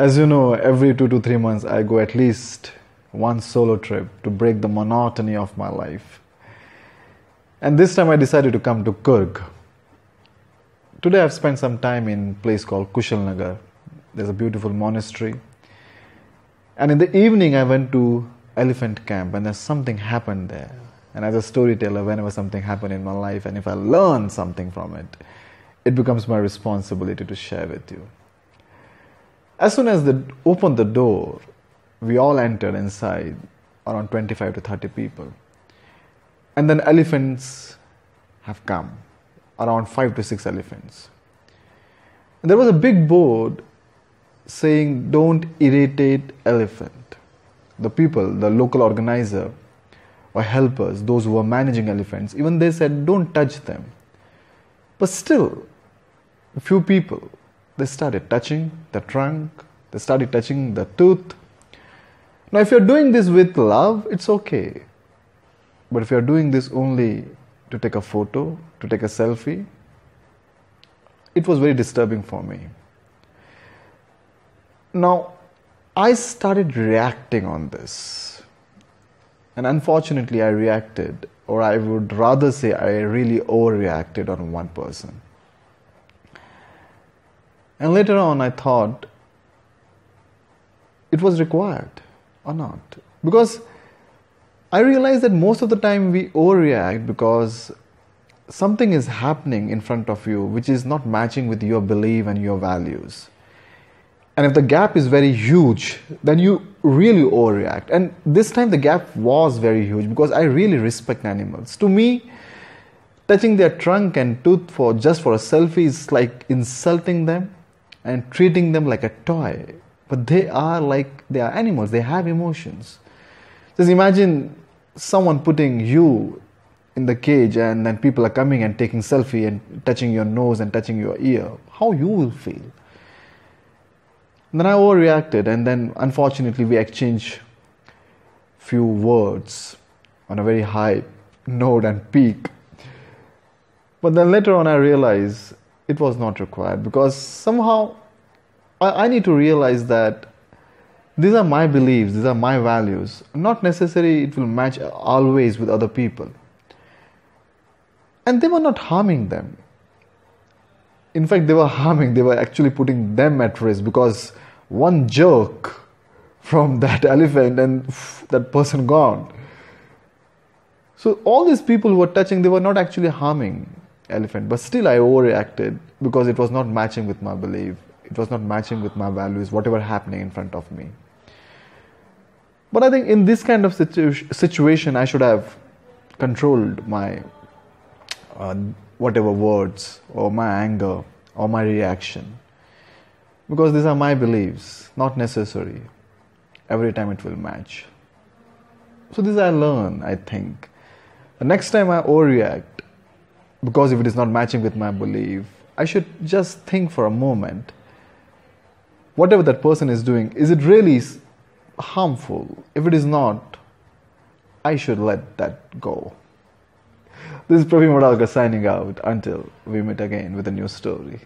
As you know, every two to three months I go at least one solo trip to break the monotony of my life. And this time I decided to come to Coorg. Today I've spent some time in a place called Kushalnagar. There's a beautiful monastery. And in the evening I went to elephant camp and there's something happened there. And as a storyteller, whenever something happened in my life and if I learn something from it, it becomes my responsibility to share with you. As soon as they opened the door, we all entered inside, around 25 to 30 people. And then elephants have come, around five to six elephants. And there was a big board saying, Don't irritate elephant. The people, the local organizer or helpers, those who were managing elephants, even they said, Don't touch them. But still, a few people, they started touching the trunk, they started touching the tooth. Now, if you're doing this with love, it's okay. But if you're doing this only to take a photo, to take a selfie, it was very disturbing for me. Now, I started reacting on this. And unfortunately, I reacted, or I would rather say I really overreacted on one person. And later on, I thought it was required or not. Because I realized that most of the time we overreact because something is happening in front of you which is not matching with your belief and your values. And if the gap is very huge, then you really overreact. And this time the gap was very huge because I really respect animals. To me, touching their trunk and tooth for just for a selfie is like insulting them and treating them like a toy. But they are like they are animals, they have emotions. Just imagine someone putting you in the cage and then people are coming and taking selfie and touching your nose and touching your ear. How you will feel. And then I overreacted and then unfortunately we exchanged few words on a very high note and peak. But then later on I realized it was not required because somehow I, I need to realize that these are my beliefs, these are my values. Not necessarily it will match always with other people. And they were not harming them. In fact, they were harming, they were actually putting them at risk because one jerk from that elephant and that person gone. So all these people who were touching, they were not actually harming elephant, but still I overreacted because it was not matching with my belief. It was not matching with my values, whatever happening in front of me. But I think in this kind of situ- situation, I should have controlled my uh, whatever words or my anger or my reaction. Because these are my beliefs, not necessary. Every time it will match. So, this I learn, I think. The next time I overreact, because if it is not matching with my belief, I should just think for a moment whatever that person is doing, is it really harmful? If it is not, I should let that go. This is Praveen Wadalkar signing out until we meet again with a new story.